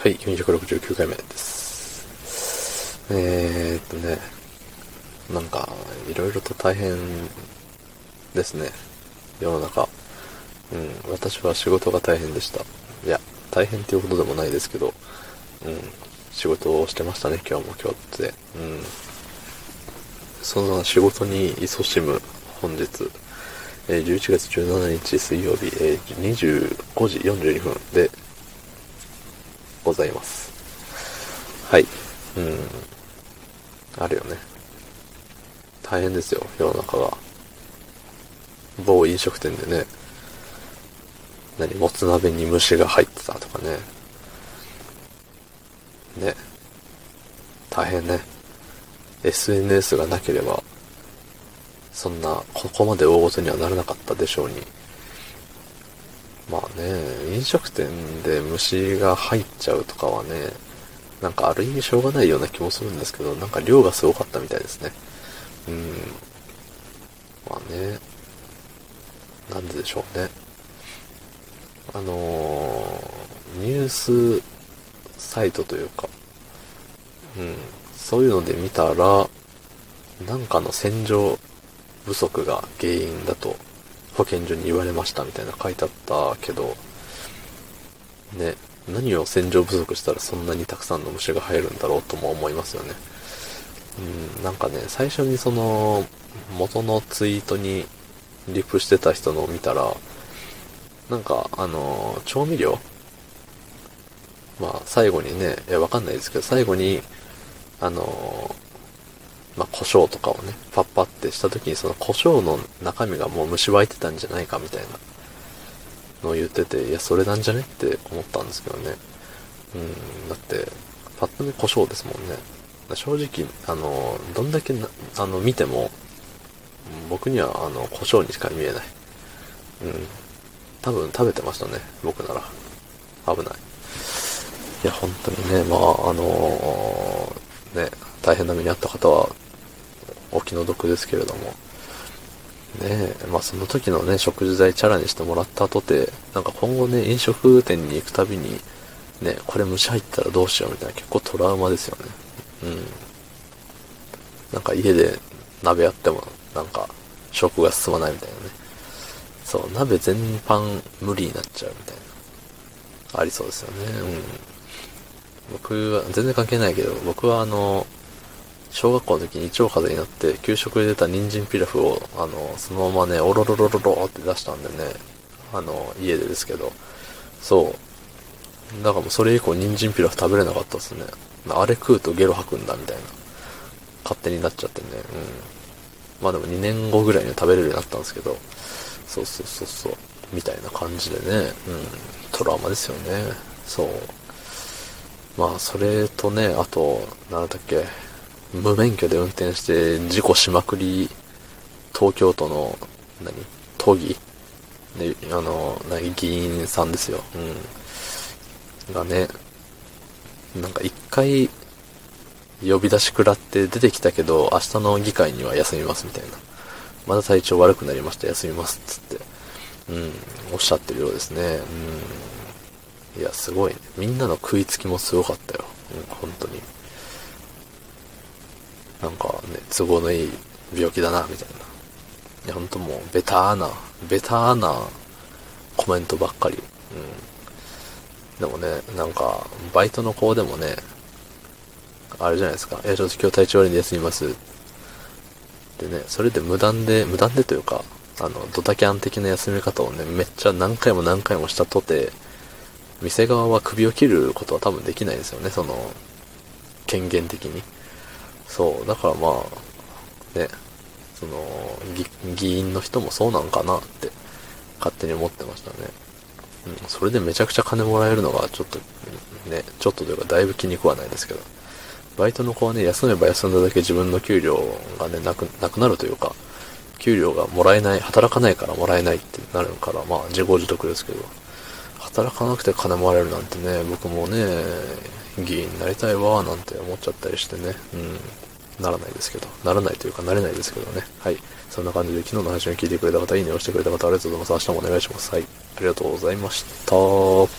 はい、469回目です。えー、っとね、なんか、いろいろと大変ですね。世の中。うん、私は仕事が大変でした。いや、大変っていうことでもないですけど、うん、仕事をしてましたね、今日も今日って。うん。そんな仕事に勤しむ本日、え11月17日水曜日、え25時42分でございます。はい。うん。あるよね。大変ですよ、世の中が。某飲食店でね、何、もつ鍋に虫が入ってたとかね。ね。大変ね。SNS がなければ、そんな、ここまで大ごとにはならなかったでしょうに。まあね、飲食店で虫が入っちゃうとかはね、なんかある意味しょうがないような気もするんですけど、なんか量がすごかったみたいですね。うん。まあね、なんででしょうね。あのー、ニュースサイトというか、うん、そういうので見たら、なんかの洗浄不足が原因だと保健所に言われましたみたいな書いてあったけど、ね、何を洗浄不足したらそんなにたくさんの虫が入るんだろうとも思いますよね。うん、なんかね、最初にその、元のツイートにリプしてた人のを見たら、なんか、あの、調味料？まあ、最後にね、いや、わかんないですけど、最後に、あの、まあ、胡椒とかをね、パッパってした時に、その胡椒の中身がもう虫湧いてたんじゃないかみたいなのを言ってて、いや、それなんじゃねって思ったんですけどね。うん、だって、パッと見胡椒ですもんね。正直、あの、どんだけな、あの、見ても、僕には、あの、胡椒にしか見えない。うん。多分食べてましたね、僕なら。危ない。いや、本当にね、まあ、あのね、大変な目に遭った方は、気の毒ですけれども。ねえ、まあその時のね、食事代チャラにしてもらった後で、なんか今後ね、飲食店に行くたびに、ね、これ虫入ったらどうしようみたいな結構トラウマですよね。うん。なんか家で鍋やっても、なんか食が進まないみたいなね。そう、鍋全般無理になっちゃうみたいな。ありそうですよね。うん。僕は、全然関係ないけど、僕はあの、小学校の時に胃腸風邪になって、給食で出た人参ピラフを、あの、そのままね、おろろろろろって出したんでね、あの、家でですけど、そう。だからもうそれ以降人参ピラフ食べれなかったですね。あれ食うとゲロ吐くんだみたいな。勝手になっちゃってね。うん。まあでも2年後ぐらいには食べれるようになったんですけど、そうそうそうそう。みたいな感じでね。うん。トラウマですよね。そう。まあ、それとね、あと、なんだっけ、無免許で運転して事故しまくり、東京都の、何？都議？ね、あの、何？議員さんですよ。うん。がね、なんか一回、呼び出し食らって出てきたけど、明日の議会には休みますみたいな。まだ体調悪くなりました、休みますっ、つって。うん、おっしゃってるようですね。うん。いや、すごいね。みんなの食いつきもすごかったよ。うん、本当に。なんかね、都合のいい病気だな、みたいな。いや、ほんともう、ベターな、ベターなコメントばっかり。うん。でもね、なんか、バイトの子でもね、あれじゃないですか。いや、ちょっと今日体調悪いんで休みます。でね、それで無断で、無断でというか、あの、ドタキャン的な休み方をね、めっちゃ何回も何回もしたとて、店側は首を切ることは多分できないですよね、その、権限的に。そう、だからまあ、ね、その、議員の人もそうなんかなって、勝手に思ってましたね。うん、それでめちゃくちゃ金もらえるのが、ちょっと、ね、ちょっとというかだいぶ気に食わないですけど。バイトの子はね、休めば休んだだけ自分の給料がね、なく、なくなるというか、給料がもらえない、働かないからもらえないってなるから、まあ自業自得ですけど、働かなくて金もらえるなんてね、僕もね、議員になりたいわ、なんて思っちゃったりしてね、うん、ならないですけど、ならないというかなれないですけどね、はい。そんな感じで昨日の配信を聞いてくれた方、いいねをしてくれた方、ありがとうございます。明日もお願いします。はい。ありがとうございました。